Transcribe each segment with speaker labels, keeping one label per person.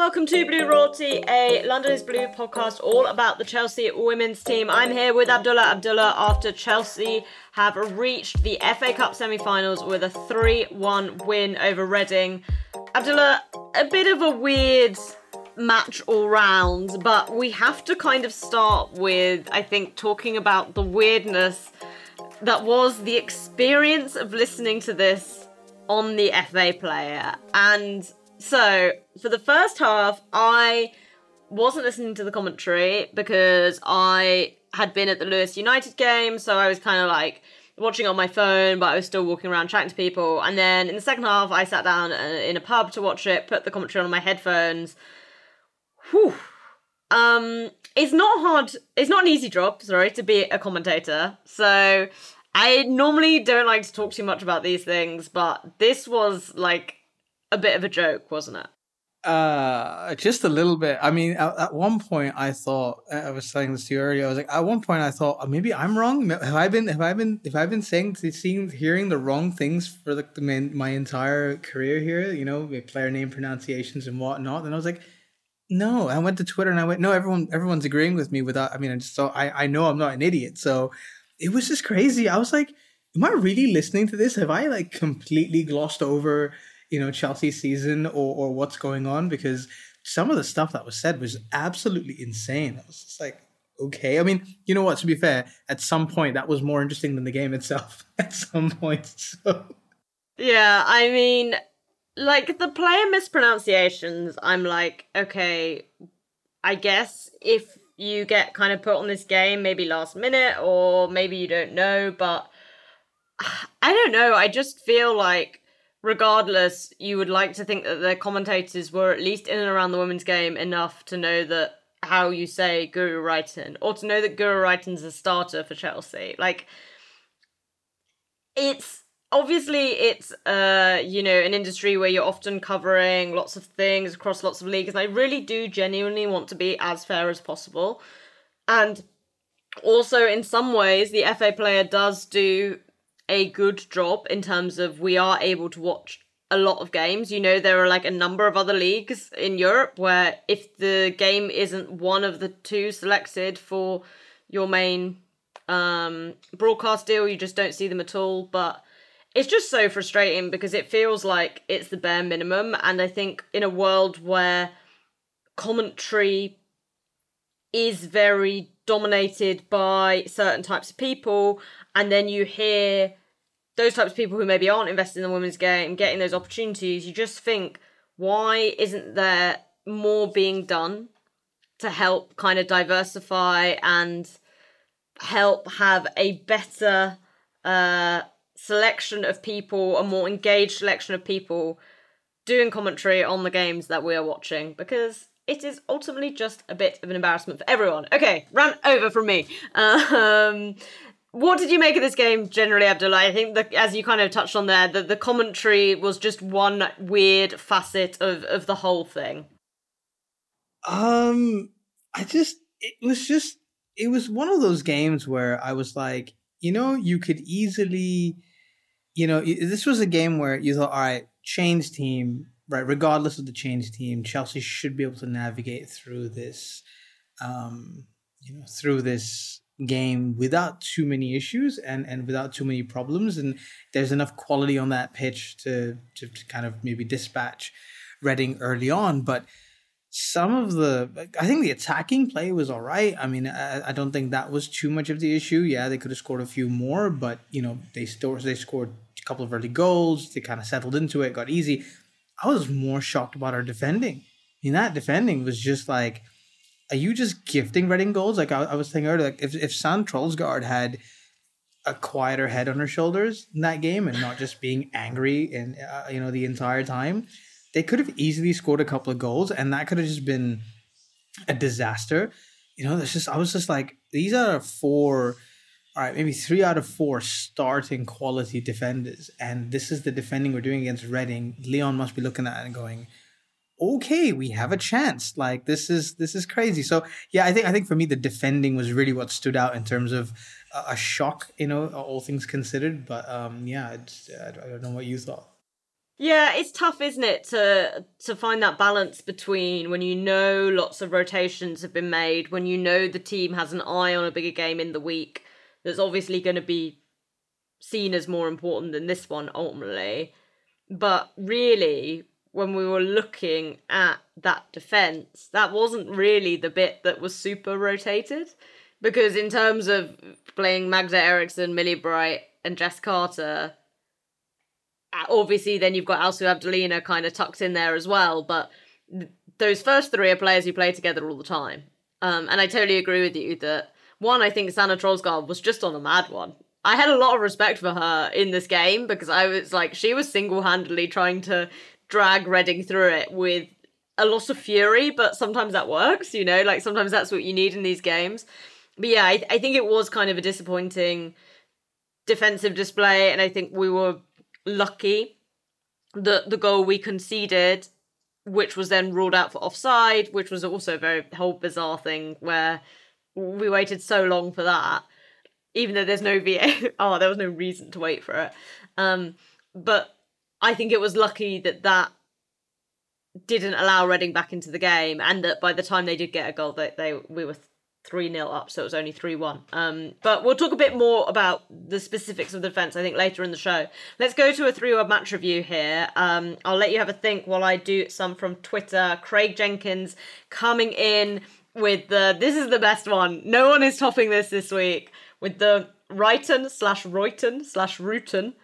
Speaker 1: welcome to Blue Royalty, a London is Blue podcast all about the Chelsea women's team. I'm here with Abdullah Abdullah after Chelsea have reached the FA Cup semi finals with a 3 1 win over Reading. Abdullah, a bit of a weird match all round, but we have to kind of start with, I think, talking about the weirdness that was the experience of listening to this on the FA player. And so, for the first half, I wasn't listening to the commentary because I had been at the Lewis United game, so I was kind of like watching on my phone, but I was still walking around chatting to people. And then in the second half, I sat down uh, in a pub to watch it, put the commentary on my headphones. Whew. Um, it's not hard. It's not an easy job, sorry, to be a commentator. So I normally don't like to talk too much about these things, but this was like a bit of a joke, wasn't it?
Speaker 2: Uh, just a little bit. I mean, at, at, one point, I thought I was saying this to you earlier. I was like, at one point, I thought oh, maybe I'm wrong. Have I been? Have I been? If I've been saying, seeing, hearing the wrong things for like the, my, my entire career here, you know, player name pronunciations and whatnot, then I was like, no. I went to Twitter and I went, no, everyone, everyone's agreeing with me. Without, I mean, I just so I, I know I'm not an idiot. So it was just crazy. I was like, am I really listening to this? Have I like completely glossed over? You know Chelsea season or or what's going on because some of the stuff that was said was absolutely insane. I was just like, okay. I mean, you know what? To be fair, at some point that was more interesting than the game itself. At some point, so
Speaker 1: yeah. I mean, like the player mispronunciations. I'm like, okay. I guess if you get kind of put on this game, maybe last minute, or maybe you don't know, but I don't know. I just feel like regardless, you would like to think that the commentators were at least in and around the women's game enough to know that how you say Guro Reiten, or to know that Guro Reiten's a starter for Chelsea. Like, it's obviously it's uh you know an industry where you're often covering lots of things across lots of leagues and i really do genuinely want to be as fair as possible and also in some ways the fa player does do a good job in terms of we are able to watch a lot of games. You know, there are like a number of other leagues in Europe where if the game isn't one of the two selected for your main um, broadcast deal, you just don't see them at all. But it's just so frustrating because it feels like it's the bare minimum. And I think in a world where commentary is very dominated by certain types of people, and then you hear those types of people who maybe aren't invested in the women's game getting those opportunities, you just think, why isn't there more being done to help kind of diversify and help have a better uh, selection of people, a more engaged selection of people doing commentary on the games that we are watching? Because it is ultimately just a bit of an embarrassment for everyone. Okay, run over from me. Um, what did you make of this game generally, Abdullah? I think that as you kind of touched on there, that the commentary was just one weird facet of, of the whole thing.
Speaker 2: Um, I just it was just it was one of those games where I was like, you know, you could easily, you know, this was a game where you thought, all right, change team, right? Regardless of the change team, Chelsea should be able to navigate through this, um, you know, through this game without too many issues and and without too many problems and there's enough quality on that pitch to to, to kind of maybe dispatch Reading early on but some of the I think the attacking play was all right. I mean, I, I don't think that was too much of the issue. Yeah, they could have scored a few more, but you know, they still they scored a couple of early goals. They kind of settled into it, got easy. I was more shocked about our defending. I mean, that defending was just like are you just gifting Reading goals? Like I, I was saying earlier, like if if Sanne Troelsgaard had a quieter head on her shoulders in that game and not just being angry and uh, you know the entire time, they could have easily scored a couple of goals, and that could have just been a disaster. You know, that's just I was just like these are four. All right, maybe three out of four starting quality defenders, and this is the defending we're doing against Reading. Lyon must be looking at it and going, okay, we have a chance. Like this is this is crazy. So yeah, I think I think for me the defending was really what stood out in terms of a, a shock. You know, all things considered. But um, yeah, I, I don't know what you thought.
Speaker 1: Yeah, it's tough, isn't it, to to find that balance between when you know lots of rotations have been made, when you know the team has an eye on a bigger game in the week that's obviously going to be seen as more important than this one ultimately. But really, when we were looking at that defense, that wasn't really the bit that was super rotated. Because in terms of playing Magda Eriksson, Millie Bright, and Jess Carter, obviously then you've got Alsu Abdullina kind of tucked in there as well. But those first three are players who play together all the time. Um, and I totally agree with you that one, I think Sanne Troelsgaard was just on a mad one. I had a lot of respect for her in this game because I was like, she was single handedly trying to drag Reading through it with a lot of fury, but sometimes that works, you know, like sometimes that's what you need in these games. But yeah, I, I think it was kind of a disappointing defensive display, and I think we were lucky that the goal we conceded, which was then ruled out for offside, which was also a very whole bizarre thing where we waited so long for that, even though there's no VA. oh, there was no reason to wait for it. Um, but I think it was lucky that that didn't allow Reading back into the game, and that by the time they did get a goal, they, they we were 3 0 up, so it was only 3 1. Um, but we'll talk a bit more about the specifics of the defence, I think, later in the show. Let's go to a 3 1 match review here. Um, I'll let you have a think while I do some from Twitter. Craig Jenkins coming in with the this is the best one. No one is topping this this week with the Reiten slash Reuten slash Ruten.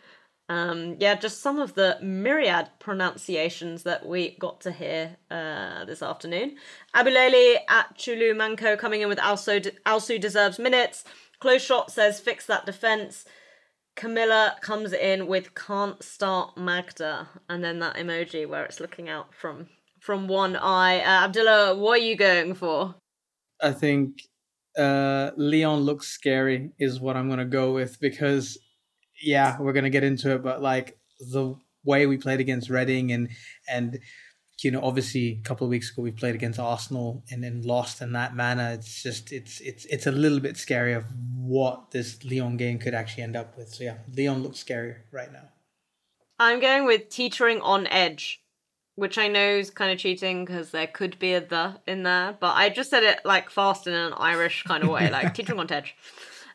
Speaker 1: Um, yeah, just some of the myriad pronunciations that we got to hear uh, this afternoon. Abuleli at Chulu Manco coming in with Alsu, Alsu deserves minutes. Close shot says fix that defense. Camilla comes in with can't start Magda, and then that emoji where it's looking out from from one eye. Uh, Abdullah, what are you going for?
Speaker 2: I think uh, Lyon looks scary is what I'm gonna go with because yeah, we're gonna get into it, but like the way we played against Reading and and you know obviously a couple of weeks ago we played against Arsenal and then lost in that manner. It's just it's it's it's a little bit scary of what this Lyon game could actually end up with. So yeah, Lyon looks scary right now.
Speaker 1: I'm going with teetering on edge, which I know is kind of cheating because there could be a the in there, but I just said it like fast in an Irish kind of way, like teetering on edge.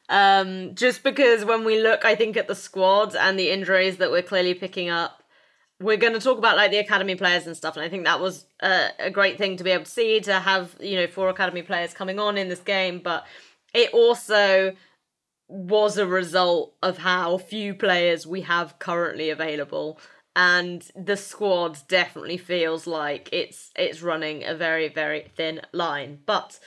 Speaker 1: Um, just because when we look, I think, at the squad and the injuries that we're clearly picking up, we're going to talk about like the academy players and stuff. And I think that was a, a great thing to be able to see to have, you know, four academy players coming on in this game. But it also was a result of how few players we have currently available and the squad definitely feels like it's it's running a very very thin line but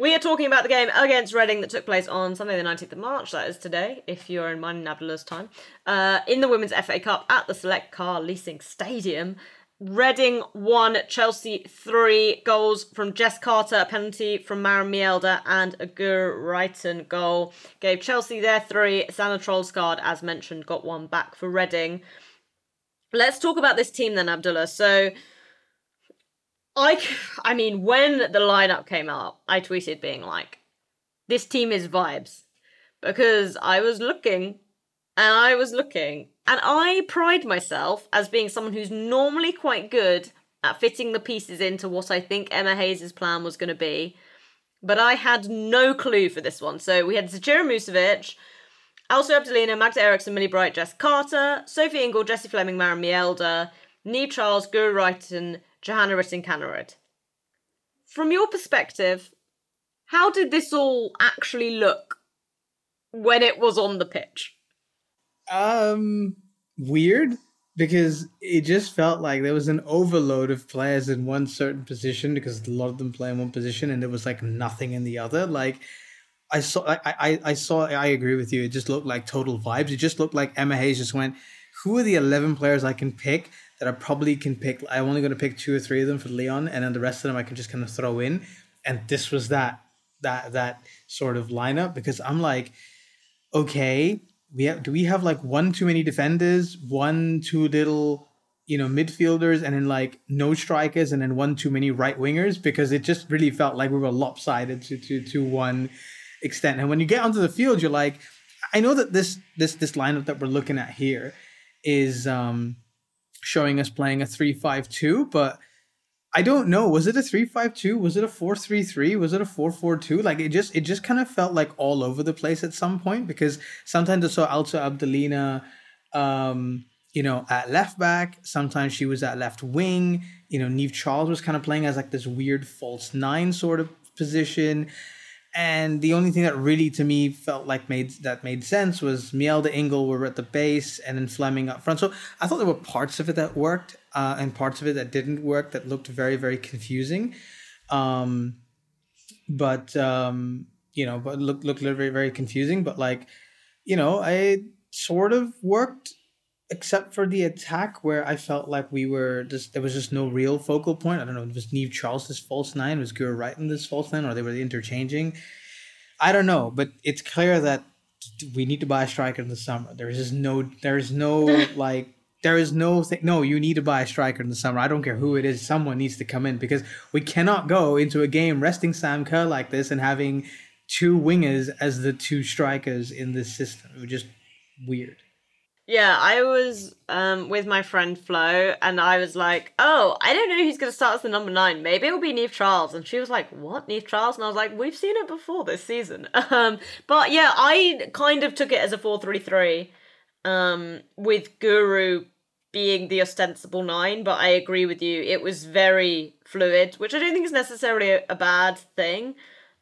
Speaker 1: we are talking about the game against Reading that took place on Sunday, the 19th of March. That is today, if you're in and Abdullah's time. Uh, in the Women's FA Cup at the Select Car Leasing Stadium. Reading won, Chelsea three goals from Jess Carter, a penalty from Maren Mjelde, and a Guro Reiten goal. Gave Chelsea their three. Sanne Troelsgaard, as mentioned, got one back for Reading. Let's talk about this team then, Abdullah. So I, I mean, when the lineup came out, I tweeted being like, this team is vibes. Because I was looking and I was looking and I pride myself as being someone who's normally quite good at fitting the pieces into what I think Emma Hayes' plan was going to be. But I had no clue for this one. So we had Zecira Musovic, Alsu Abdullina, Magda Eriksson, Millie Bright, Jess Carter, Sophie Ingle, Jessie Fleming, Maren Mjelde, Niamh Charles, Guro Reiten, Johanna Rytting Kaneryd. From your perspective, how did this all actually look when it was on the pitch?
Speaker 2: Um, weird because it just felt like there was an overload of players in one certain position because a lot of them play in one position and there was like nothing in the other. Like I saw, I, I, I saw, I agree with you. It just looked like total vibes. It just looked like Emma Hayes just went, who are the 11 players I can pick that I probably can pick. I'm only going to pick two or three of them for Lyon and then the rest of them I can just kind of throw in. And this was that that that sort of lineup because I'm like, okay, we have do we have like one too many defenders, one too little, you know, midfielders, and then like no strikers, and then one too many right wingers because it just really felt like we were lopsided to to to one extent. And when you get onto the field, you're like, I know that this this this lineup that we're looking at here is um showing us playing a three-five-two, but I don't know. Was it a three-five-two? Was it a four-three-three? Was it a four-four-two? Like it just it just kind of felt like all over the place at some point because sometimes I saw Alsu Abdullina, um, you know, at left back. Sometimes she was at left wing. You know, Niamh Charles was kind of playing as like this weird false nine sort of position. And the only thing that really to me felt like made that made sense was Mjelde Ingle were at the base and then Fleming up front. So I thought there were parts of it that worked uh, and parts of it that didn't work that looked very very confusing. Um, but um, you know, but looked looked very very confusing. But like, you know, I sort of worked except for the attack where I felt like we were just there was just no real focal point. I don't know, if it was Niamh Charles' false nine, was Guro Reiten this false nine, or they were interchanging. I don't know, but it's clear that we need to buy a striker in the summer. There is just no there is no like there is no thing no, you need to buy a striker in the summer. I don't care who it is, someone needs to come in because we cannot go into a game resting Sam Kerr like this and having two wingers as the two strikers in this system. It was just weird.
Speaker 1: Yeah, I was um, with my friend Flo, and I was like, "Oh, I don't know who's going to start as the number nine. Maybe it'll be Niamh Charles." And she was like, "What, Niamh Charles?" And I was like, "We've seen it before this season." Um, but yeah, I kind of took it as a four-three-three, um, with Guro being the ostensible nine. But I agree with you; it was very fluid, which I don't think is necessarily a, a bad thing.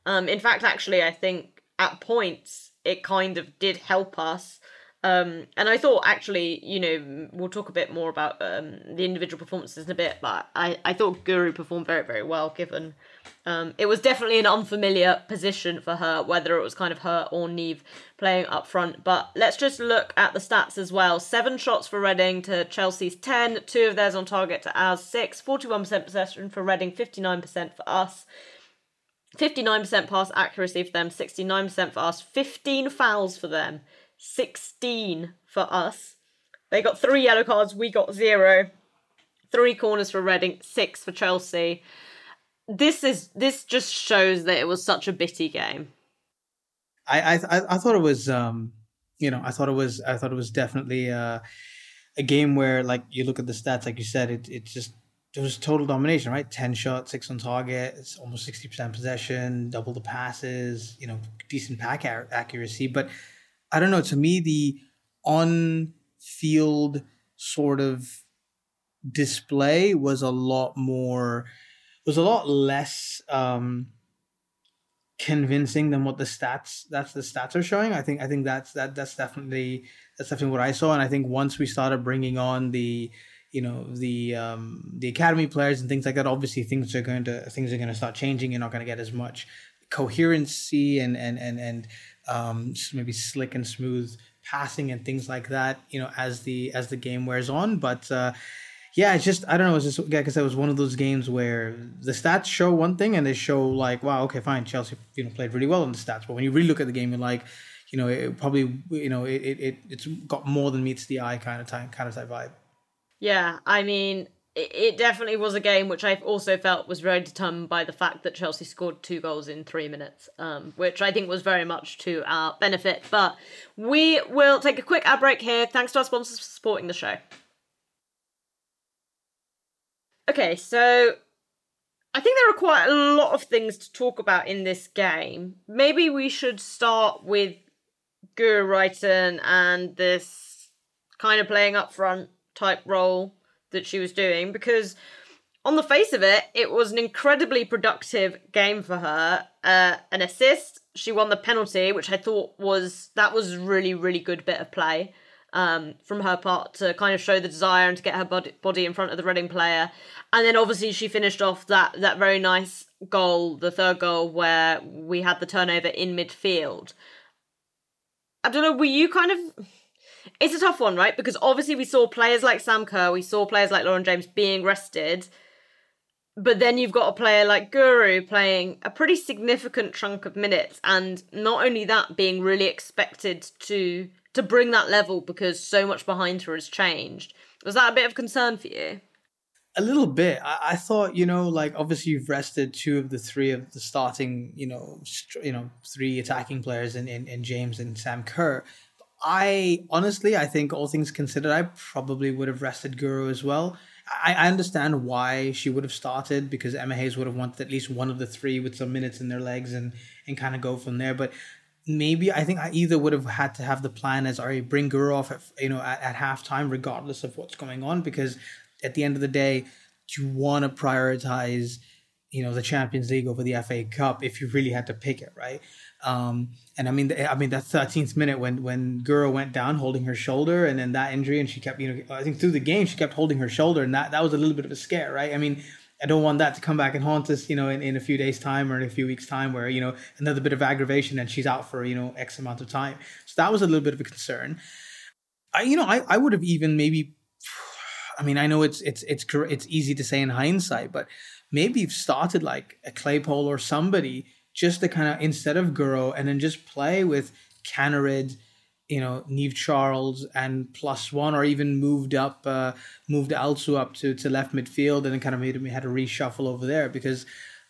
Speaker 1: Um, in fact, actually, I think at points it kind of did help us um, and I thought actually, you know, we'll talk a bit more about um, the individual performances in a bit, but I, I thought Guro performed very, very well given um, it was definitely an unfamiliar position for her, whether it was kind of her or Niamh playing up front. But let's just look at the stats as well. Seven shots for Reading to Chelsea's 10, two of theirs on target to ours, six, 41% possession for Reading, 59% for us. 59% pass accuracy for them, 69% for us, 15 fouls for them. 16 for us. They got three yellow cards, we got zero. Three corners for Reading, six for Chelsea. This is this just shows that it was such a bitty game.
Speaker 2: I I I thought it was um you know I thought it was I thought it was definitely uh, a game where like you look at the stats like you said it it just it was total domination right ten shots six on target it's almost sixty percent possession double the passes you know decent pack accuracy but I don't know. To me, the on field sort of display was a lot more was a lot less um convincing than what the stats that's the stats are showing i think i think that's that that's definitely that's definitely what i saw and i think once we started bringing on the you know the um the academy players and things like that obviously things are going to things are going to start changing you're not going to get as much coherency and and and and um, maybe slick and smooth passing and things like that. You know, as the as the game wears on, but. Uh, yeah, it's just I don't know. It's just like said, it was one of those games where the stats show one thing and they show like, wow, okay, fine, Chelsea, you know, played really well in the stats. But when you really look at the game, you're like, you know, it probably, you know, it it it's got more than meets the eye kind of time, kind of type vibe.
Speaker 1: Yeah, I mean, it definitely was a game which I also felt was very determined by the fact that Chelsea scored two goals in three minutes, um, which I think was very much to our benefit. But we will take a quick ad break here. Thanks to our sponsors for supporting the show. Okay, so I think there are quite a lot of things to talk about in this game. Maybe we should start with Guro Reiten and this kind of playing up front type role that she was doing because on the face of it, it was an incredibly productive game for her. Uh, an assist, she won the penalty, which I thought was that was really really good bit of play um, from her part to kind of show the desire and to get her body, body in front of the Reading player. And then obviously she finished off that that very nice goal, the third goal where we had the turnover in midfield. I don't know, were you kind of it's a tough one, right? Because obviously we saw players like Sam Kerr, we saw players like Lauren James being rested. But then you've got a player like Guro playing a pretty significant chunk of minutes, and not only that, being really expected to to bring that level because so much behind her has changed. Was that a bit of concern for you?
Speaker 2: A little bit. I, I thought, you know, like obviously you've rested two of the three of the starting, you know, st- you know, three attacking players in, in, in James and Sam Kerr I honestly, I think all things considered, I probably would have rested Guro as well. I, I understand why she would have started because Emma Hayes would have wanted at least one of the three with some minutes in their legs and and kind of go from there. But maybe I think I either would have had to have the plan as right, bring Guro off at you know at, at halftime regardless of what's going on because at the end of the day you want to prioritize you know the Champions League over the FA Cup if you really had to pick it right um, and I mean I mean that 13th minute when when Guro went down holding her shoulder and then that injury and she kept you know I think through the game she kept holding her shoulder and that that was a little bit of a scare right I mean I don't want that to come back and haunt us, you know, in, in a few days' time or in a few weeks' time, where you know another bit of aggravation and she's out for you know X amount of time. So that was a little bit of a concern. I, you know, I, I would have even maybe. I mean, I know it's it's it's it's easy to say in hindsight, but maybe you've started like a Claypole or somebody just to kind of instead of Guro and then just play with Kaneryd you know Niamh Charles and plus one, or even moved up, uh, moved Alsu up to, to left midfield, and then kind of made me had a reshuffle over there because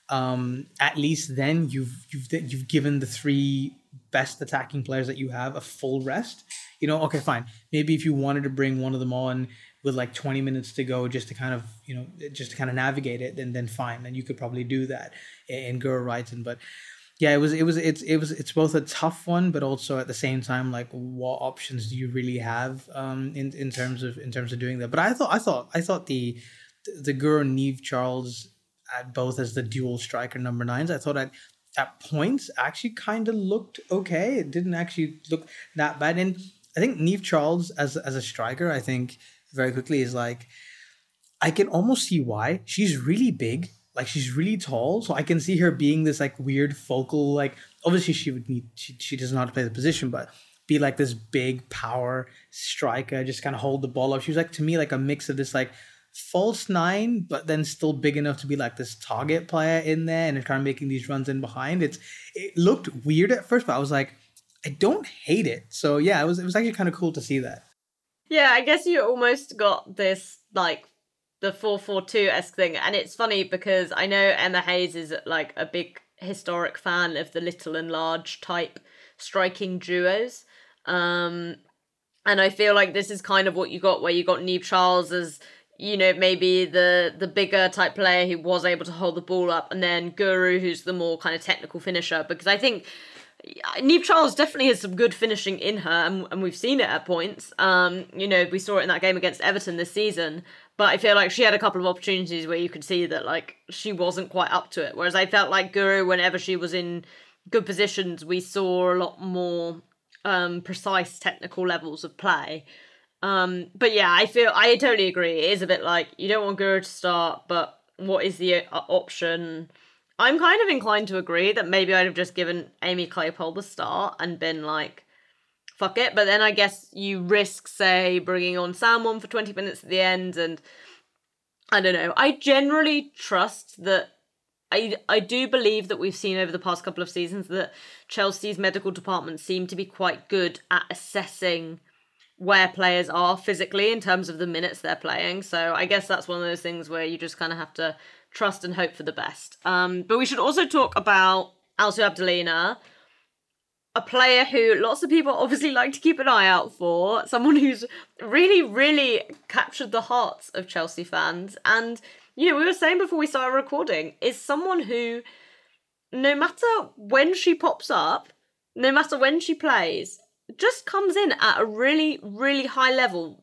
Speaker 2: um, at least then you've you've you've given the three best attacking players that you have a full rest. You know, okay, fine. Maybe if you wanted to bring one of them on with like 20 minutes to go just to kind of you know just to kind of navigate it then then fine then you could probably do that in Guro Reiten but yeah, it was it was it's it was it's both a tough one, but also at the same time, like what options do you really have um in, in terms of in terms of doing that? But I thought I thought I thought the the Guro Niamh Charles at both as the dual striker number nines, I thought at at points actually kind of looked okay. It didn't actually look that bad. And I think Niamh Charles as as a striker, I think very quickly is like I can almost see why she's really big like she's really tall, so I can see her being this like weird focal. Like obviously she would need she, she doesn't know how to play the position, but be like this big power striker, just kind of hold the ball up. She was like to me like a mix of this like false nine, but then still big enough to be like this target player in there and kind of making these runs in behind. It's it looked weird at first, but I was like, I don't hate it. So yeah, it was it was actually kind of cool to see that.
Speaker 1: Yeah, I guess you almost got this like the 442 esque thing. And it's funny because I know Emma Hayes is like a big historic fan of the little and large type striking duos. Um, and I feel like this is kind of what you got where you got Niamh Charles as you know maybe the the bigger type player who was able to hold the ball up and then Guro who's the more kind of technical finisher because I think Niamh Charles definitely has some good finishing in her, and, and we've seen it at points. Um, you know, we saw it in that game against Everton this season. But I feel like she had a couple of opportunities where you could see that like she wasn't quite up to it. Whereas I felt like Guro, whenever she was in good positions, we saw a lot more um, precise technical levels of play. Um, but yeah, I feel I totally agree. It is a bit like you don't want Guro to start, but what is the uh, option? I'm kind of inclined to agree that maybe I'd have just given Aimee Claypole the start and been like, fuck it. But then I guess you risk, say, bringing on someone for 20 minutes at the end. And I don't know. I generally trust that. I, I do believe that we've seen over the past couple of seasons that Chelsea's medical department seem to be quite good at assessing where players are physically in terms of the minutes they're playing. So I guess that's one of those things where you just kind of have to trust and hope for the best. Um, but we should also talk about Alsu Abdullina, a player who lots of people obviously like to keep an eye out for, someone who's really, really captured the hearts of Chelsea fans. And, you know, we were saying before we started recording, is someone who, no matter when she pops up, no matter when she plays, just comes in at a really, really high level,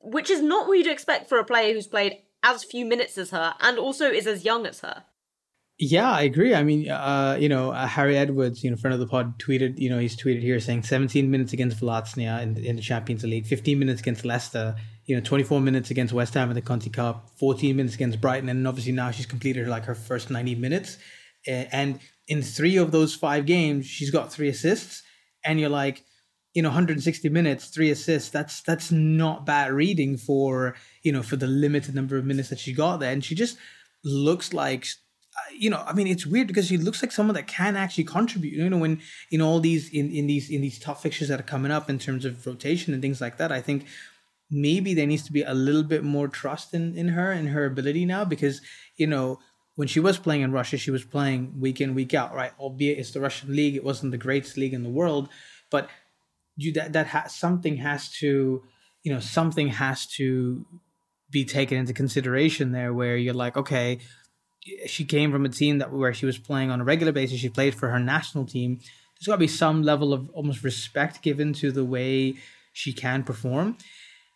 Speaker 1: which is not what you'd expect for a player who's played as few minutes as her and also is as young as her.
Speaker 2: Yeah, I agree. I mean, uh, you know, uh, Harry Edwards, you know, of the pod, tweeted, you know, he's tweeted here saying 17 minutes against Vllaznia in, in the Champions League, 15 minutes against Leicester, you know, 24 minutes against West Ham in the Conti Cup, 14 minutes against Brighton, and obviously now she's completed like her first 90 minutes, and in three of those five games, she's got three assists, and you're like, you know, 160 minutes, three assists. That's that's not bad reading for you know for the limited number of minutes that she got there, and she just looks like uh, you know, I mean, it's weird because she looks like someone that can actually contribute. You know, when in all these in, in these in these tough fixtures that are coming up in terms of rotation and things like that, I think maybe there needs to be a little bit more trust in in her and her ability now because you know when she was playing in Russia, she was playing week in week out, right? Albeit it's the Russian league, it wasn't the greatest league in the world, but you that that has something has to you know something has to be taken into consideration there where you're like okay she came from a team that where she was playing on a regular basis. She played for her national team. There's got to be some level of almost respect given to the way she can perform.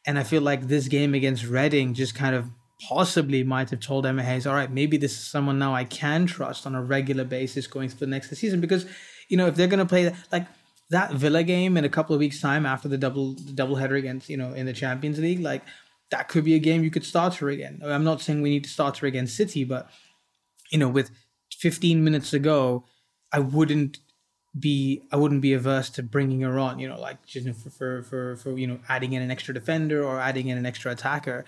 Speaker 2: And i feel like this game against reading just kind of possibly might have told emma hayes all right maybe this is someone now i can trust on a regular basis going through the next season. Because you know if they're going to play like that Villa game in a couple of weeks' time after the double the double header against you know in the Champions League, like that could be a game you could start her again. I'm not saying we need to start her against City, but you know, with 15 minutes to go, I wouldn't be I wouldn't be averse to bringing her on. You know, like just for for for, for you know adding in an extra defender or adding in an extra attacker.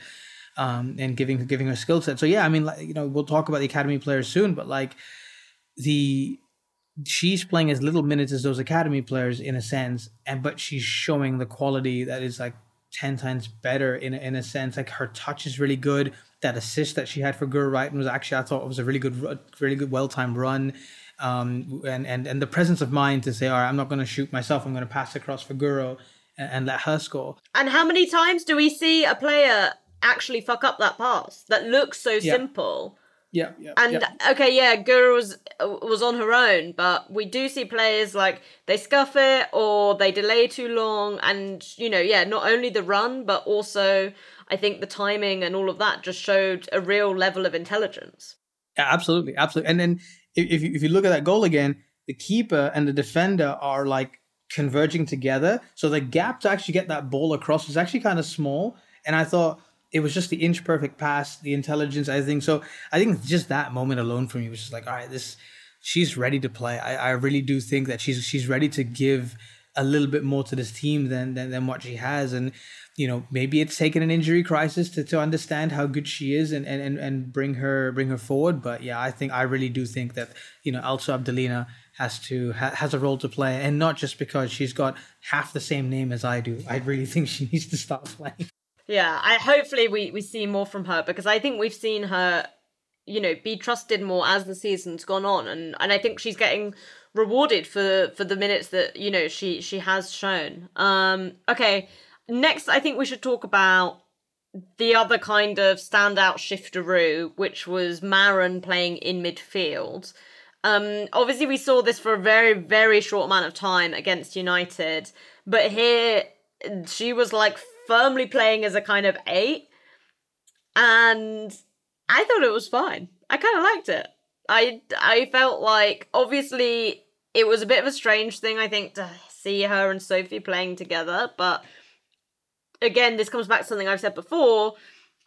Speaker 2: Um, and giving giving her skill set. So yeah, I mean, like, you know, we'll talk about the academy players soon, but like the she's playing as little minutes as those academy players in a sense, and but she's showing the quality that is like ten times better in a, in a sense. Like her touch is really good. That assist that she had for Guro Reiten was actually I thought it was a really good, really good, well timed run. Um, and and and the presence of mind to say, all right, I'm not going to shoot myself. I'm going to pass across for Guro and, and let her score.
Speaker 1: And how many times do we see a player actually fuck up that pass that looks so yeah. simple?
Speaker 2: Yeah, yeah.
Speaker 1: And
Speaker 2: yeah.
Speaker 1: okay, yeah, Guro was was on her own, but we do see players like they scuff it or they delay too long, and you know, yeah, not only the run, but also I think the timing and all of that just showed a real level of intelligence.
Speaker 2: Yeah, absolutely, absolutely. And then if you, if you look at that goal again, the keeper and the defender are like converging together, so the gap to actually get that ball across is actually kind of small. And I thought it was just the inch perfect pass, the intelligence, I think. So I think just that moment alone for me was just like, all right, this she's ready to play. I, I really do think that she's she's ready to give a little bit more to this team than than, than what she has. And, you know, maybe it's taken an injury crisis to, to understand how good she is and, and, and and bring her bring her forward. But yeah, I think I really do think that, you know, Alsu Abdullina has to ha, has a role to play and not just because she's got half the same name as I do. I really think she needs to start playing.
Speaker 1: Yeah, I hopefully we we see more from her because I think we've seen her, you know, be trusted more as the season's gone on, and and I think she's getting rewarded for for the minutes that you know she she has shown. Um, okay, next I think we should talk about the other kind of standout shifteroo, which was Maren playing in midfield. Um, obviously we saw this for a very very short amount of time against United, but here she was like firmly playing as a kind of eight, and I thought it was fine. I kind of liked it. I I felt like obviously it was a bit of a strange thing I think to see her and Sophie playing together, but again this comes back to something I've said before,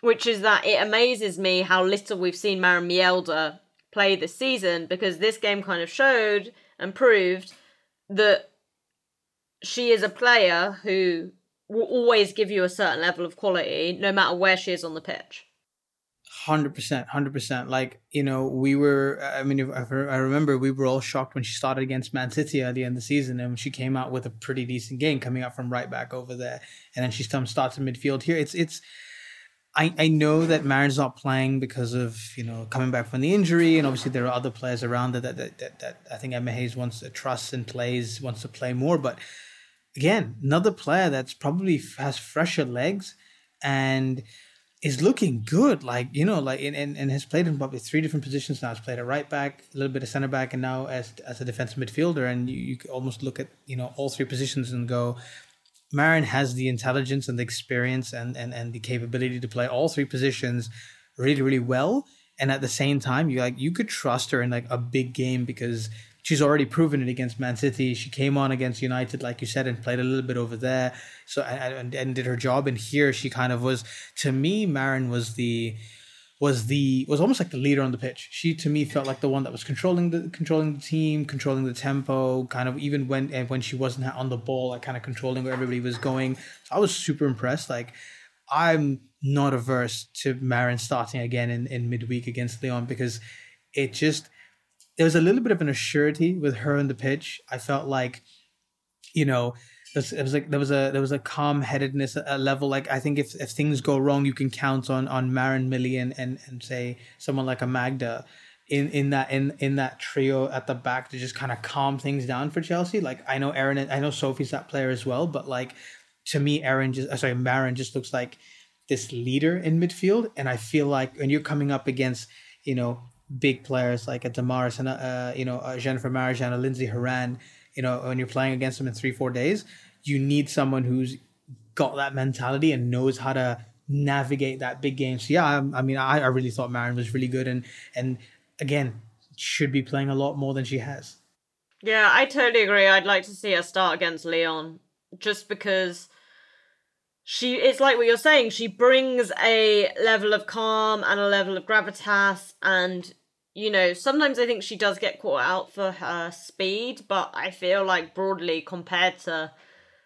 Speaker 1: which is that it amazes me how little we've seen Maren Mjelde play this season because this game kind of showed and proved that she is a player who will always give you a certain level of quality, no matter where she is on the pitch.
Speaker 2: Hundred percent, hundred percent. Like you know, we were. I mean, I remember we were all shocked when she started against Man City at the end of the season, and she came out with a pretty decent game, coming out from right back over there, and then come starts in midfield here. It's it's. I, I know that Maren's not playing because of you know coming back from the injury, and obviously there are other players around that that, that, that, that I think Emma Hayes wants to trust and plays wants to play more, but again, another player that's probably has fresher legs and is looking good. Like, you know, like and, and, and has played in probably three different positions now. Has played at right back, a little bit of center back, and now as as a defensive midfielder. And you, you almost look at, you know, all three positions and go, Maren has the intelligence and the experience and, and, and the capability to play all three positions really, really well. And at the same time, you like you could trust her in like a big game because she's already proven it against Man City. She came on against United, like you said, and played a little bit over there. So and, and did her job. And here she kind of was. To me, Maren was the was the was almost like the leader on the pitch. She to me felt like the one that was controlling the controlling the team, controlling the tempo. Kind of even when when she wasn't on the ball, like kind of controlling where everybody was going. So I was super impressed. Like I'm not averse to Maren starting again in in midweek against Lyon because it just there was a little bit of an assurity with her in the pitch. I felt like, you know, it was, like there was a there was a calm headedness a level like I think if, if things go wrong, you can count on on Maren Millie and, and and say someone like a Magda in in that in in that trio at the back to just kind of calm things down for Chelsea. Like I know Erin, I know Sophie's that player as well, but like to me, Erin just uh, sorry, Maren just looks like this leader in midfield, and I feel like when you're coming up against you know big players like a Damaris and uh, you know uh, Jennifer Marjan or Lindsey Horan, you know when you're playing against them in three four days, you need someone who's got that mentality and knows how to navigate that big game. So yeah, I, I mean, I, I really thought Maren was really good, and and again, should be playing a lot more than she has.
Speaker 1: Yeah, I totally agree. I'd like to see her start against Lyon just because she it's like what you're saying, she brings a level of calm and a level of gravitas and you know, sometimes I think she does get caught out for her speed, but I feel like broadly compared to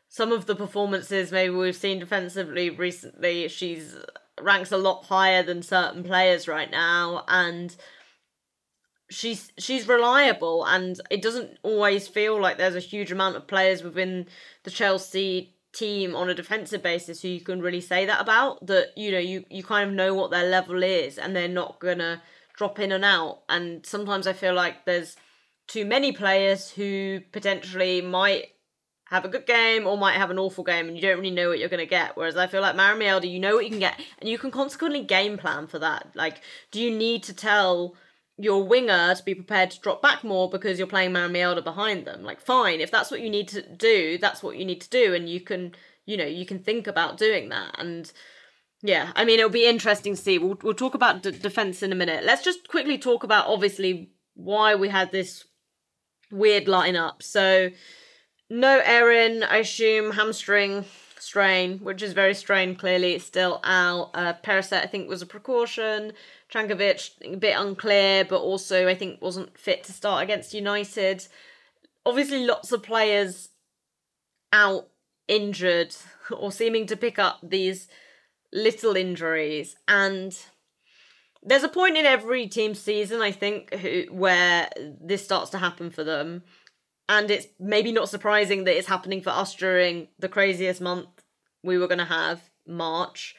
Speaker 1: some of the performances maybe we've seen defensively recently, she's ranks a lot higher than certain players right now and she's she's reliable and it doesn't always feel like there's a huge amount of players within the Chelsea team on a defensive basis who you can really say that about that you know you you kind of know what their level is and they're not to drop in and out and sometimes I feel like there's too many players who potentially might have a good game or might have an awful game and you don't really know what you're going to get. Whereas I feel like Maren Mjelde, you know what you can get and you can consequently game plan for that. Like, do you need to tell your winger to be prepared to drop back more because you're playing Mjelde behind them. Like, fine, if that's what you need to do, that's what you need to do, and you can, you know, you can think about doing that. And yeah, I mean, it'll be interesting to see. We'll we'll talk about d- defense in a minute. Let's just quickly talk about obviously why we had this weird lineup. So, no Erin, I assume hamstring strain, which is very strained. Clearly, it's still out. Uh, Perisset, I think, was a precaution. Cankovic, a bit unclear, but also I think wasn't fit to start against United. Obviously, lots of players out injured or seeming to pick up these little injuries. And there's a point in every team season, I think, who, where this starts to happen for them. And it's maybe not surprising that it's happening for us during the craziest month we were going to have, March.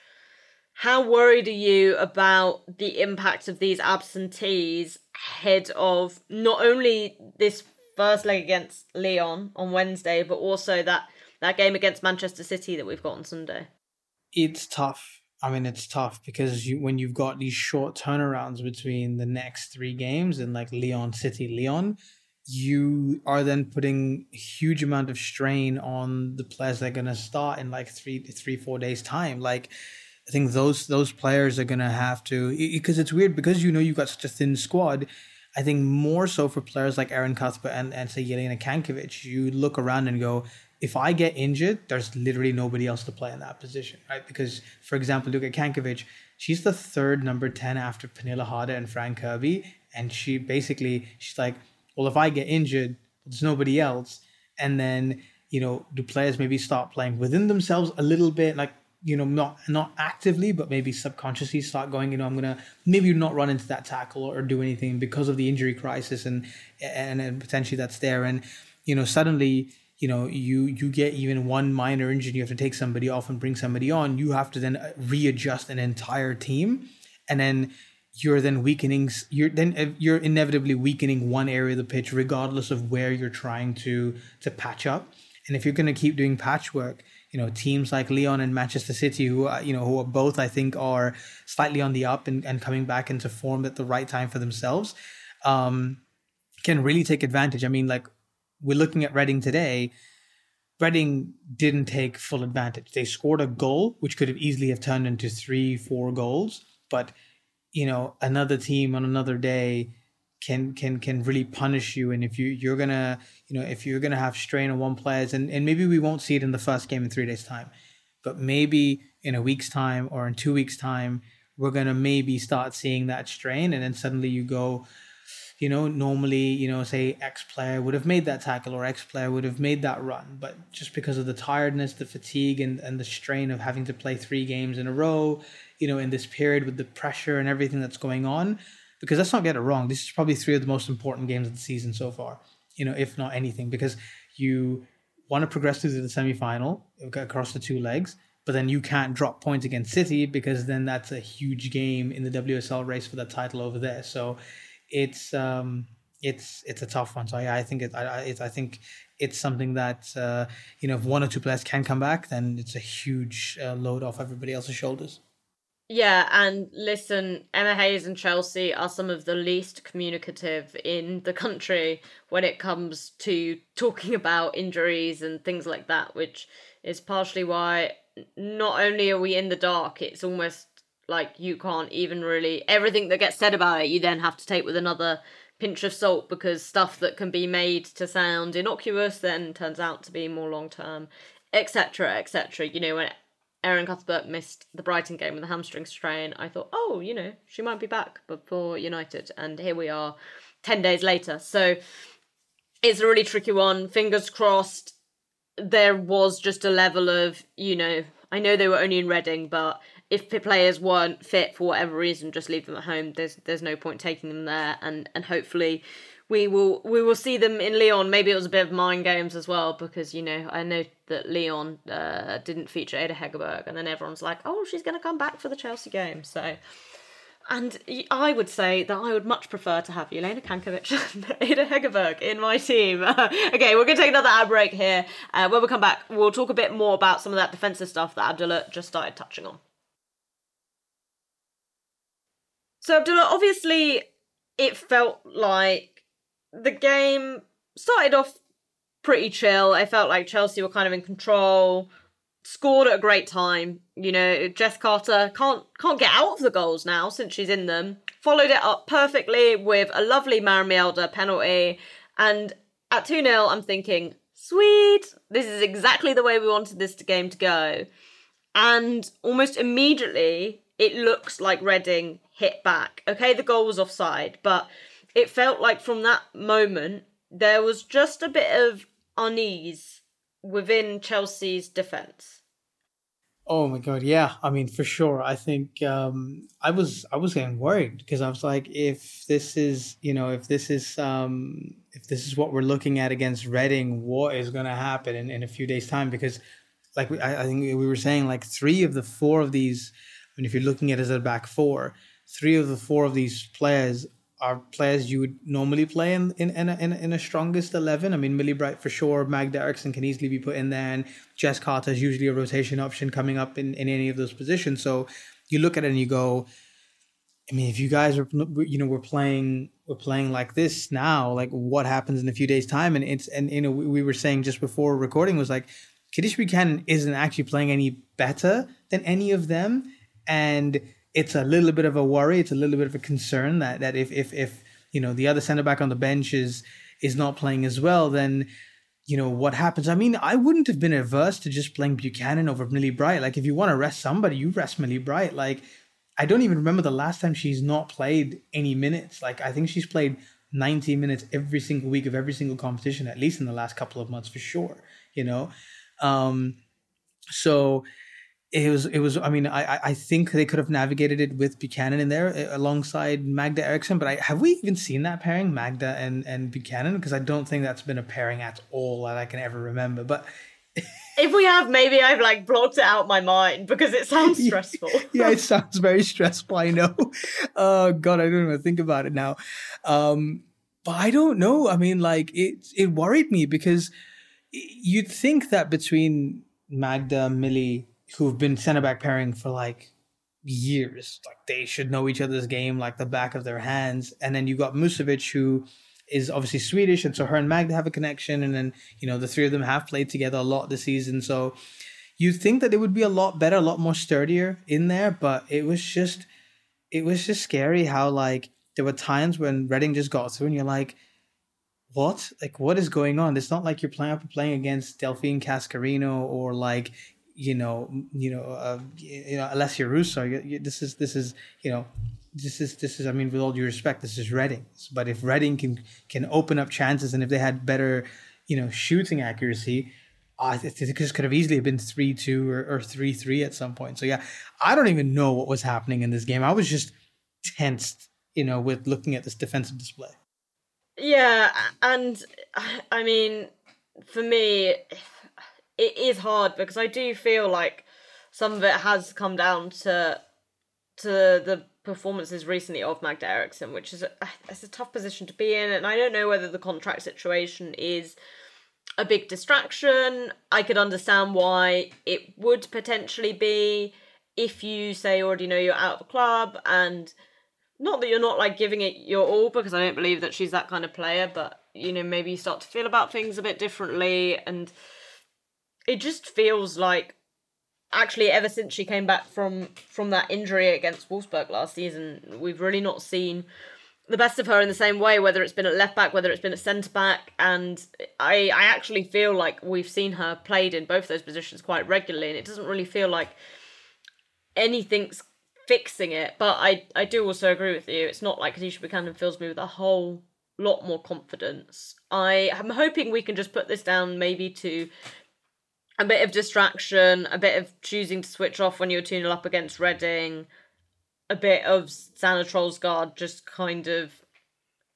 Speaker 1: How worried are you about the impact of these absentees ahead of not only this first leg against Lyon on Wednesday, but also that that game against Manchester City that we've got on Sunday?
Speaker 2: It's tough. I mean, it's tough because you, when you've got these short turnarounds between the next three games and like Lyon City, Lyon, you are then putting a huge amount of strain on the players that are going to start in like three, three, four days time. Like I think those those players are gonna have to because it's weird because you know you got such a thin squad. I think more so for players like Erin Cuthbert and, and say Jelena Cankovic, you look around and go, if I get injured, there's literally nobody else to play in that position, right? Because, for example, look at Cankovic. She's the third number 10 after Pernille Harder and Fran Kirby. And she basically, she's like, well, if I get injured, there's nobody else. And then, you know, do players maybe start playing within themselves a little bit? Like, you know, not not actively, but maybe subconsciously start going, you know, I'm gonna maybe not run into that tackle or, do anything because of the injury crisis and, and and potentially that's there. And you know, suddenly, you know, you you get even one minor injury, you have to take somebody off and bring somebody on. You have to then uh, readjust an entire team, and then you're then weakening. You're then uh, you're inevitably weakening one area of the pitch, regardless of where you're trying to to patch up. And if you're going to keep doing patchwork, you know teams like Lyon and Manchester City, who are, you know who are both I think are slightly on the up and, and coming back into form at the right time for themselves, um, can really take advantage. I mean, like we're looking at Reading today. Reading didn't take full advantage. They scored a goal, which could have easily have turned into three, four goals. But you know, another team on another day can can can really punish you. And if you you're gonna you know if you're gonna have strain on one players and, and maybe we won't see it in the first game in three days time but maybe in a week's time or in two weeks time we're gonna maybe start seeing that strain. And then suddenly you go you know normally you know say x player would have made that tackle or x player would have made that run. But just because of the tiredness the fatigue and, and the strain of having to play three games in a row you know in this period with the pressure and everything that's going on because let's not get it wrong. This is probably three of the most important games of the season so far, you know, if not anything, because you want to progress through to the semi-final across the two legs, but then you can't drop points against City because then that's a huge game in the WSL race for the title over there. So it's um, it's it's a tough one. So I, I think it, I, it's, I think it's something that uh, you know if one or two players can come back, then it's a huge uh, load off everybody else's shoulders.
Speaker 1: Yeah, and listen, Emma Hayes and Chelsea are some of the least communicative in the country when it comes to talking about injuries and things like that, which is partially why not only are we in the dark, it's almost like you can't even really everything that gets said about it you then have to take with another pinch of salt because stuff that can be made to sound innocuous then turns out to be more long term etc etc you know when Erin Cuthbert missed the Brighton game with a hamstring strain, I thought, oh, you know, she might be back before United. And here we are 10 days later. So it's a really tricky one. Fingers crossed. There was just a level of, you know, I know they were only in Reading, but if players weren't fit for whatever reason, just leave them at home. There's there's no point taking them there, and and hopefully we will we will see them in Lyon. Maybe it was a bit of mind games as well because you know I know that Lyon uh, didn't feature Ada Hegerberg, and then everyone's like, oh, she's going to come back for the Chelsea game. So, and I would say that I would much prefer to have Elena Cankovic and Ada Hegerberg in my team. okay, we're going to take another ad break here. Uh, when we come back, we'll talk a bit more about some of that defensive stuff that Abdullah just started touching on. So Abdullah, obviously, it felt like the game started off pretty chill. I felt like Chelsea were kind of in control. Scored at a great time. You know, Jess Carter can't can't get out of the goals now since she's in them. Followed it up perfectly with a lovely Maren Mjelde penalty. And at 2 0, I'm thinking, sweet, this is exactly the way we wanted this game to go. And almost immediately, it looks like Reading hit back. Okay, the goal was offside, but it felt like from that moment there was just a bit of unease within Chelsea's defense.
Speaker 2: Oh my god, yeah. I mean, for sure. I think um, I was I was getting worried because I was like, if this is you know if this is um, if this is what we're looking at against Reading, what is going to happen in, in a few days' time? Because like I, I think we were saying, like three of the four of these. I mean, if you're looking at it as a back four, three of the four of these players are players you would normally play in in, in, a, in, a, strongest 11. I mean, Millie Bright for sure, Magda Eriksson can easily be put in there, and Jess Carter is usually a rotation option coming up in, in any of those positions. So you look at it and you go, I mean, if you guys are, you know, we're playing, we're playing like this now, like what happens in a few days' time? And it's, and, you know, we were saying just before recording was like, Kadeisha Buchanan isn't actually playing any better than any of them. And, it's a little bit of a worry. It's a little bit of a concern that that if if if you know the other centre back on the bench is is not playing as well, then you know what happens. I mean, I wouldn't have been averse to just playing Buchanan over Millie Bright. Like if you want to rest somebody, you rest Millie Bright. Like I don't even remember the last time she's not played any minutes. Like I think she's played 90 minutes every single week of every single competition, at least in the last couple of months for sure. You know, um, so it was it was i mean i i think they could have navigated it with buchanan in there uh, alongside magda eriksson but I, have we even seen that pairing magda and and buchanan? Because i don't think that's been a pairing at all that i can ever remember but
Speaker 1: if we have maybe i've like blocked it out my mind because it sounds stressful.
Speaker 2: yeah it sounds very stressful i know. Oh god i don't even think about it now. Um but i don't know i mean like it it worried me because you'd think that between magda millie who've been centre back pairing for like years. Like they should know each other's game like the back of their hands. And then you got Musovic, who is obviously Swedish, and so her and Magda have a connection. And then you know the three of them have played together a lot this season. So you think that it would be a lot better, a lot more sturdier in there, but it was just it was just scary how like there were times when Reading just got through, and you're like. What like what is going on? It's not like you're playing playing against Delphine Cascarino or like you know, you know, uh, you know, Alessia Russo. You, you, this is this is you know, this is this is. I mean, with all due respect, this is Reading. But if Reading can can open up chances, and if they had better, you know, shooting accuracy, think this could have easily been three two or, or three three at some point. So yeah, I don't even know what was happening in this game. I was just tensed, you know, with looking at this defensive display.
Speaker 1: Yeah, and I mean, for me it is hard because I do feel like some of it has come down to to the performances recently of Magda Eriksson, which is a, it's a tough position to be in, and I don't know whether the contract situation is a big distraction. I could understand why it would potentially be if you say already know you're out of the club. And not that you're not like giving it your all because I don't believe that she's that kind of player, but you know, maybe you start to feel about things a bit differently. And it just feels like actually ever since she came back from from that injury against Wolfsburg last season, we've really not seen the best of her in the same way, whether it's been at left back, whether it's been at centre back, and I I actually feel like we've seen her played in both those positions quite regularly, and it doesn't really feel like anything's fixing it. But I I do also agree with you. It's not like Kadeisha Buchanan fills me with a whole lot more confidence. I am hoping we can just put this down maybe to a bit of distraction, a bit of choosing to switch off when you're 2 0 up against Reading, a bit of Sanne Troelsgaard just kind of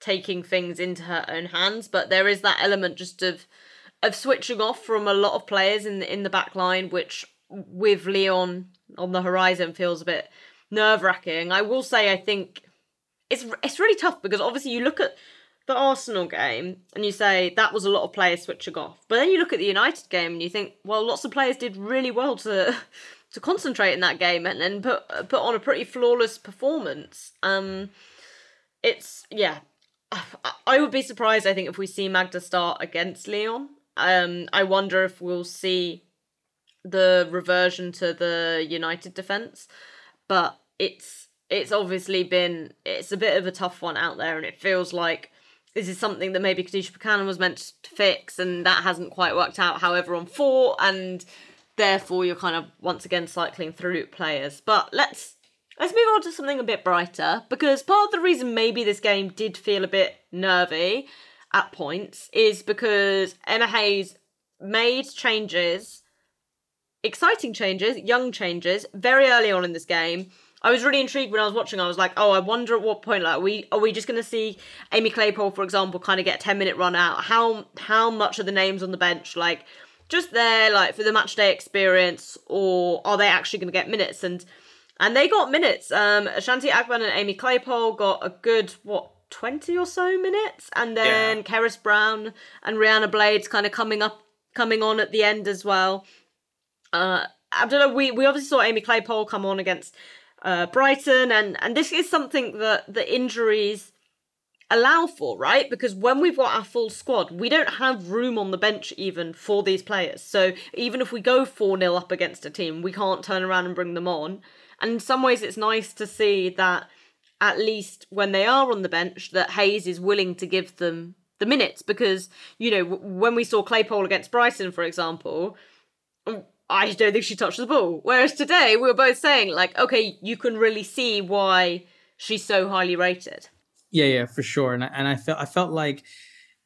Speaker 1: taking things into her own hands. But there is that element just of of switching off from a lot of players in the, in the back line, which with Lyon on the horizon feels a bit nerve wracking. I will say, I think it's it's really tough because obviously you look at the Arsenal game and you say that was a lot of players switching off, but then you look at the United game and you think, well, lots of players did really well to to concentrate in that game and then put put on a pretty flawless performance. Um, it's yeah. I would be surprised. I think if we see Magda start against Lyon, um, I wonder if we'll see the reversion to the United defense, but it's it's obviously been it's a bit of a tough one out there, and it feels like this is something that maybe Kadeisha Buchanan was meant to fix, and that hasn't quite worked out how everyone thought, and therefore you're kind of once again cycling through players. But let's let's move on to something a bit brighter because part of the reason maybe this game did feel a bit nervy at points is because Emma Hayes made changes, exciting changes, young changes, very early on in this game I was really intrigued when I was watching. I was like, oh, I wonder at what point, like, are we are we just going to see Aimee Claypole, for example, kind of get a ten minute run out? How how much are the names on the bench like just there, like for the match day experience, or are they actually going to get minutes? And and they got minutes. Um, Ashanti Akpan and Aimee Claypole got a good what 20 or so minutes and then yeah. Cerys Brown and Rihanna Blades kind of coming up coming on at the end as well. Uh I don't know, we, we obviously saw Aimee Claypole come on against uh, Brighton, and and this is something that the injuries allow for, right? Because when we've got our full squad, we don't have room on the bench even for these players. So even if we go 4 0 up against a team, we can't turn around and bring them on. And in some ways, it's nice to see that at least when they are on the bench, that Hayes is willing to give them the minutes because, you know, when we saw Claypole against Brighton, for example, I don't think she touched the ball. Whereas today, we were both saying, like, okay, you can really see why she's so highly rated.
Speaker 2: Yeah, yeah, for sure. And I, and I felt I felt like,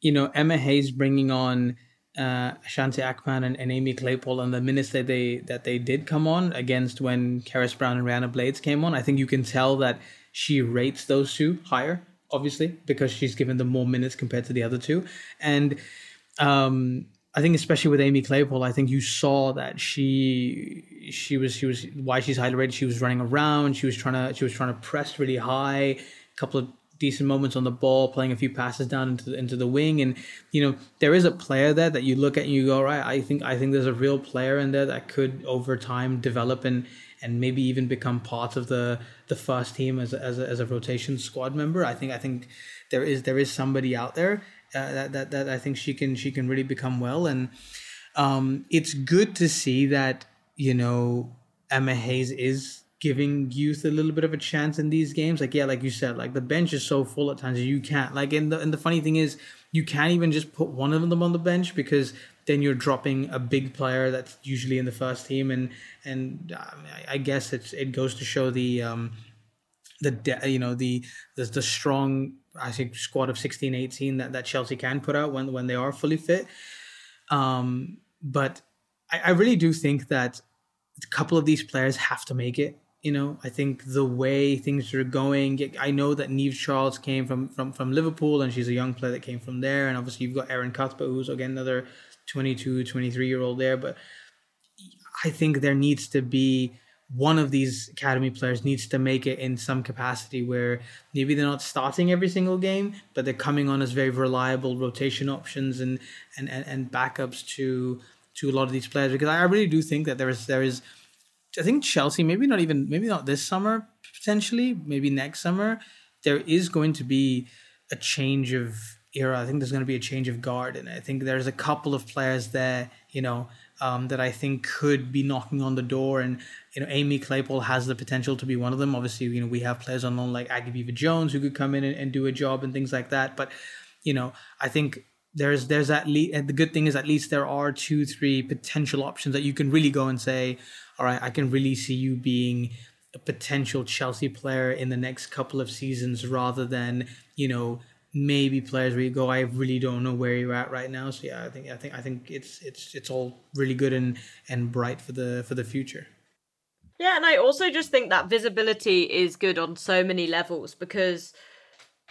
Speaker 2: you know, Emma Hayes bringing on uh, Shanti Akpan and, and Aimee Claypole and the minutes that they that they did come on against when Cerys Brown and Rihanna Blades came on, I think you can tell that she rates those two higher, obviously, because she's given them more minutes compared to the other two. And um I think especially with Aimee Claypole, I think you saw that she she was she was why she's highly rated. She was running around. She was trying to she was trying to press really high. A couple of decent moments on the ball, playing a few passes down into the, into the wing, and you know there is a player there that you look at and you go, right. I think I think there's a real player in there that could over time develop and and maybe even become part of the the first team as a, as a, as a rotation squad member. I think I think there is there is somebody out there uh, that, that that I think she can she can really become well, and um, it's good to see that you know Emma Hayes is giving youth a little bit of a chance in these games. Like yeah, like you said, like the bench is so full at times you can't. Like and the and the funny thing is you can't even just put one of them on the bench because then you're dropping a big player that's usually in the first team and and um, I, guess it's it goes to show the um the you know the the, the strong I think squad of 16, 18 that, that Chelsea can put out when when they are fully fit. Um, but I, I really do think that a couple of these players have to make it. You know, I think the way things are going, I know that Niamh Charles came from, from, from Liverpool and she's a young player that came from there. And obviously you've got Erin Cuthbert, who's again another 22, 23 year old there. But I think there needs to be one of these academy players needs to make it in some capacity where maybe they're not starting every single game, but they're coming on as very reliable rotation options and and, and, and backups to to a lot of these players. Because I really do think that there is there is I think Chelsea, maybe not even maybe not this summer, potentially, maybe next summer, there is going to be a change of era. I think there's going to be a change of guard, and I think there's a couple of players there, you know, um, that I think could be knocking on the door. And you know, Aimee Claypole has the potential to be one of them. Obviously, you know, we have players on loan like Aggie Beever-Jones who could come in and, and do a job and things like that. But you know, I think there's there's at least the good thing is at least there are two three potential options that you can really go and say, all right, I can really see you being a potential Chelsea player in the next couple of seasons rather than you know maybe players where you go, I really don't know where you're at right now. So yeah, I think I think I think it's it's it's all really good and and bright for the for the future.
Speaker 1: Yeah, and I also just think that visibility is good on so many levels because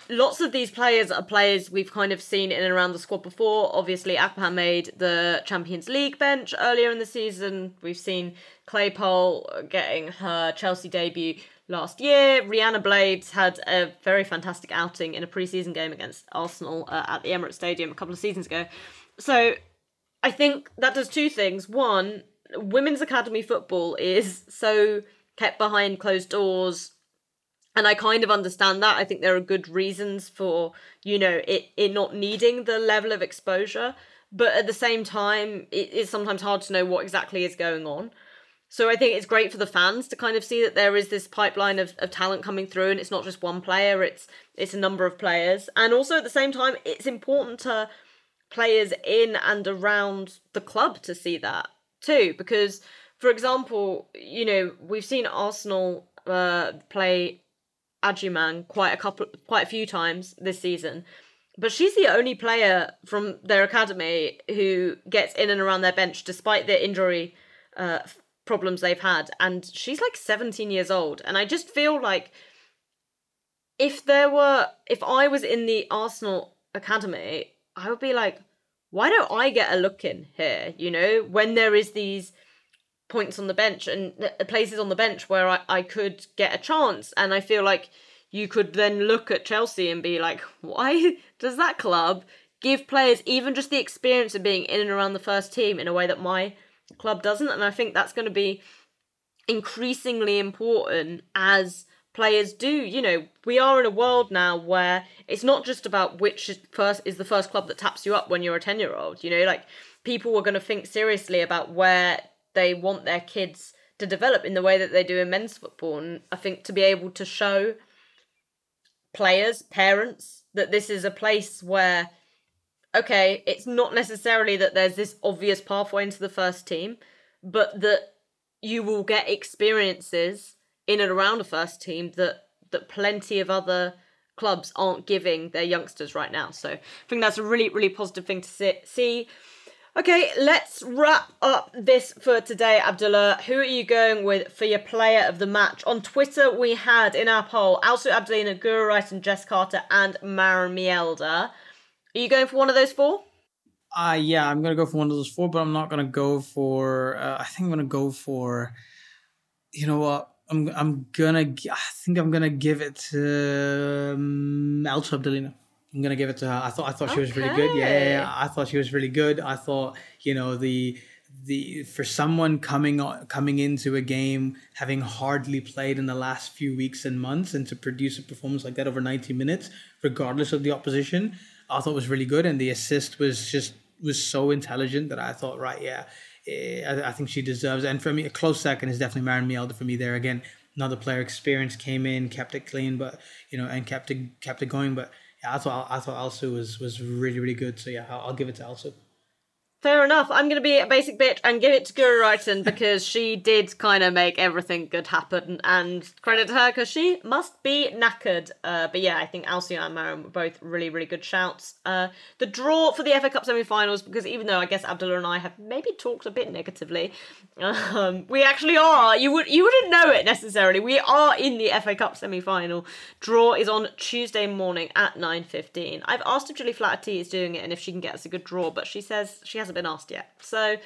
Speaker 1: lots of these players are players we've kind of seen in and around the squad before. Obviously, Akpan made the Champions League bench earlier in the season. We've seen Claypole getting her Chelsea debut last year. Rihanna Blades had a very fantastic outing in a preseason game against Arsenal uh, at the Emirates Stadium a couple of seasons ago. So I think that does two things. One, women's academy football is so kept behind closed doors. And I kind of understand that. I think there are good reasons for, you know, it, it not needing the level of exposure. But at the same time, it is sometimes hard to know what exactly is going on. So I think it's great for the fans to kind of see that there is this pipeline of, of talent coming through and it's not just one player, it's it's a number of players. And also at the same time, it's important to players in and around the club to see that too. Because for example, you know, we've seen Arsenal uh, play Agyemang quite a couple quite a few times this season. But she's the only player from their academy who gets in and around their bench despite their injury uh, problems they've had and she's like 17 years old and i just feel like if there were if i was in the arsenal academy i would be like why don't i get a look in here you know when there is these points on the bench and uh, places on the bench where I, I could get a chance and i feel like you could then look at chelsea and be like why does that club give players even just the experience of being in and around the first team in a way that my club doesn't. And I think that's going to be increasingly important as players do. You know, we are in a world now where it's not just about which is first is the first club that taps you up when you're a 10 year old. You know, like people are going to think seriously about where they want their kids to develop in the way that they do in men's football. And I think to be able to show players, parents, that this is a place where okay, it's not necessarily that there's this obvious pathway into the first team, but that you will get experiences in and around a first team that that plenty of other clubs aren't giving their youngsters right now. So I think that's a really, really positive thing to see. Okay, let's wrap up this for today, Abdullah. Who are you going with for your player of the match? On Twitter, we had in our poll Alsu Abdullina, Guro Reiten, and Jess Carter, and Maren Mjelde. Are you going for one of those four?
Speaker 2: Uh yeah, I'm gonna go for one of those four, but I'm not gonna go for. Uh, I think I'm gonna go for. You know what? I'm I'm gonna. I think I'm gonna give it to um, Alsu Abdullina. I'm gonna give it to her. I thought I thought okay. she was really good. Yeah, yeah, I thought she was really good. I thought you know the the for someone coming coming into a game having hardly played in the last few weeks and months and to produce a performance like that over 90 minutes, regardless of the opposition. I thought was really good, and the assist was just was so intelligent that I thought, right, yeah, Eh, I, I think she deserves. And for me, a close second is definitely Maren Mjelde for me. There again, another player experience came in, kept it clean, but you know, and kept it kept it going. But yeah, I thought I thought Alsu was was really really good. So yeah, I'll, I'll give it to Alsu.
Speaker 1: Fair enough. I'm going to be a basic bitch and give it to Guro Reiten because she did kind of make everything good happen. And credit to her because she must be knackered. Uh, but yeah, I think Alsu and Maren were both really, really good shouts. Uh, the draw for the FA Cup semi finals, because even though I guess Abdullah and I have maybe talked a bit negatively, um, we actually are. You, would, you wouldn't know it necessarily. We are in the FA Cup semi final. Draw is on Tuesday morning at 9.15. I've asked if Gilly Flaherty is doing it and if she can get us a good draw, but she says she has hasn't been asked yet. So,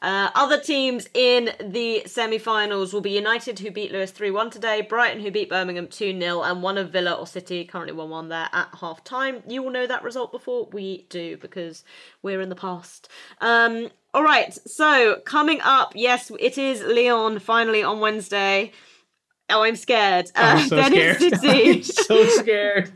Speaker 1: uh, other teams in the semi-finals will be United, who beat Lewes three one today, Brighton, who beat Birmingham two 0 and one of Villa or City currently one one there at half time. You will know that result before we do because we're in the past. Um, all right, so coming up, yes, it is Lyon finally on Wednesday. Oh, I'm scared. Uh,
Speaker 2: I'm so scared.
Speaker 1: City.
Speaker 2: So scared.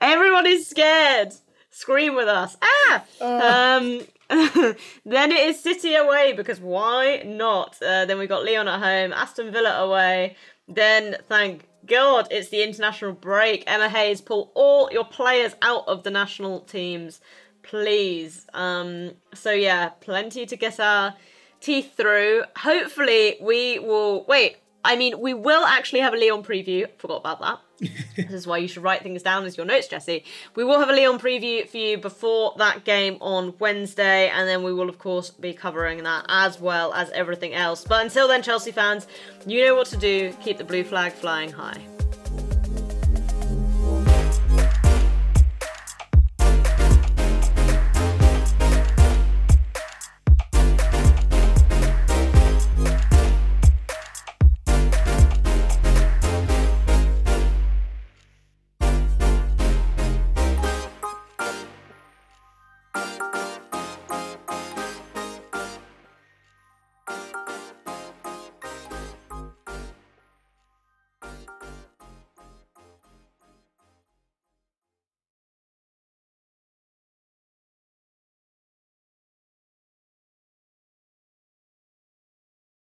Speaker 1: Everyone is scared. Scream with us. Ah! Um, then it is City away because why not? Uh, then we got Lyon at home, Aston Villa away. Then, thank God, it's the international break. Emma Hayes, pull all your players out of the national teams, please. Um, so yeah, plenty to get our teeth through. Hopefully, we will. Wait, I mean, we will actually have a Lyon preview. Forgot about that. This is why you should write things down as your notes, Jesse. We will have a Lyon preview for you before that game on Wednesday, and then we will, of course, be covering that as well as everything else. But until then, Chelsea fans, you know what to do. Keep the blue flag flying high.